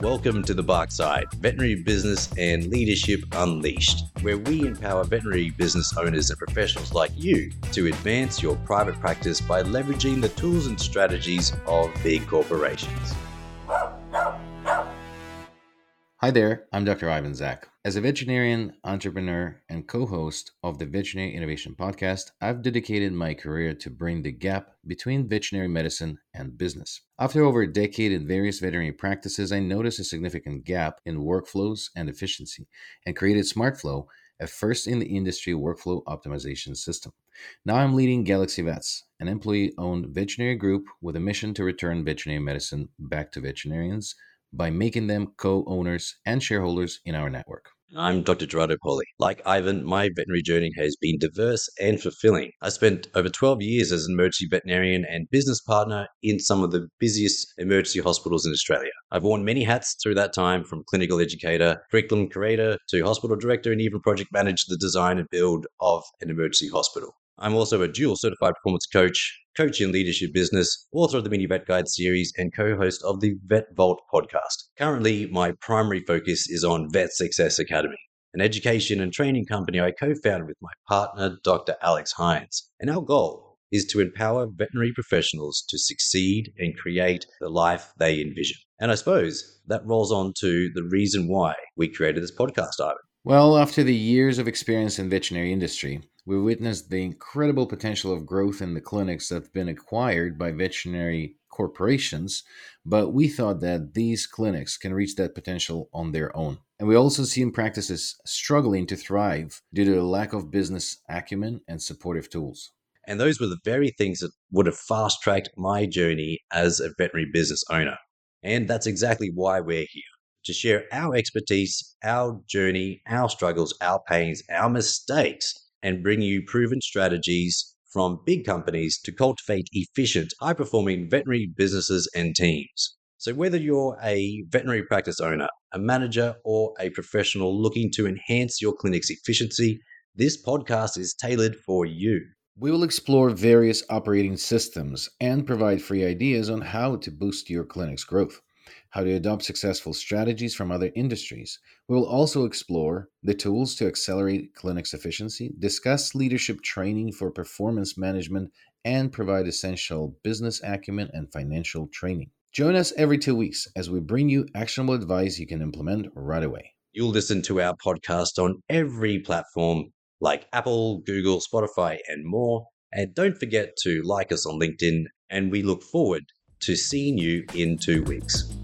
Welcome to the Bark Side, Veterinary Business and Leadership Unleashed, where we empower veterinary business owners and professionals like you to advance your private practice by leveraging the tools and strategies of big corporations. Hi there, I'm Dr. Ivan Zak. As a veterinarian, entrepreneur, and co host of the Veterinary Innovation Podcast, I've dedicated my career to bring the gap between veterinary medicine and business. After over a decade in various veterinary practices, I noticed a significant gap in workflows and efficiency and created SmartFlow, a first in the industry workflow optimization system. Now I'm leading Galaxy Vets, an employee owned veterinary group with a mission to return veterinary medicine back to veterinarians by making them co owners and shareholders in our network. I'm Dr. Gerardo Poli. Like Ivan, my veterinary journey has been diverse and fulfilling. I spent over 12 years as an emergency veterinarian and business partner in some of the busiest emergency hospitals in Australia. I've worn many hats through that time from clinical educator, curriculum creator, to hospital director, and even project managed the design and build of an emergency hospital. I'm also a dual certified performance coach, coach in leadership business, author of the Mini Vet Guide series, and co host of the Vet Vault podcast. Currently, my primary focus is on Vet Success Academy, an education and training company I co founded with my partner, Dr. Alex Hines. And our goal is to empower veterinary professionals to succeed and create the life they envision. And I suppose that rolls on to the reason why we created this podcast, Ivan. Well, after the years of experience in veterinary industry, we witnessed the incredible potential of growth in the clinics that have been acquired by veterinary corporations, but we thought that these clinics can reach that potential on their own. And we also see practices struggling to thrive due to a lack of business acumen and supportive tools. And those were the very things that would have fast tracked my journey as a veterinary business owner. And that's exactly why we're here to share our expertise, our journey, our struggles, our pains, our mistakes and bring you proven strategies from big companies to cultivate efficient, high performing veterinary businesses and teams. So, whether you're a veterinary practice owner, a manager, or a professional looking to enhance your clinic's efficiency, this podcast is tailored for you. We will explore various operating systems and provide free ideas on how to boost your clinic's growth how to adopt successful strategies from other industries. We will also explore the tools to accelerate clinics' efficiency, discuss leadership training for performance management, and provide essential business acumen and financial training. Join us every two weeks as we bring you actionable advice you can implement right away. You'll listen to our podcast on every platform like Apple, Google, Spotify, and more. And don't forget to like us on LinkedIn, and we look forward to seeing you in two weeks.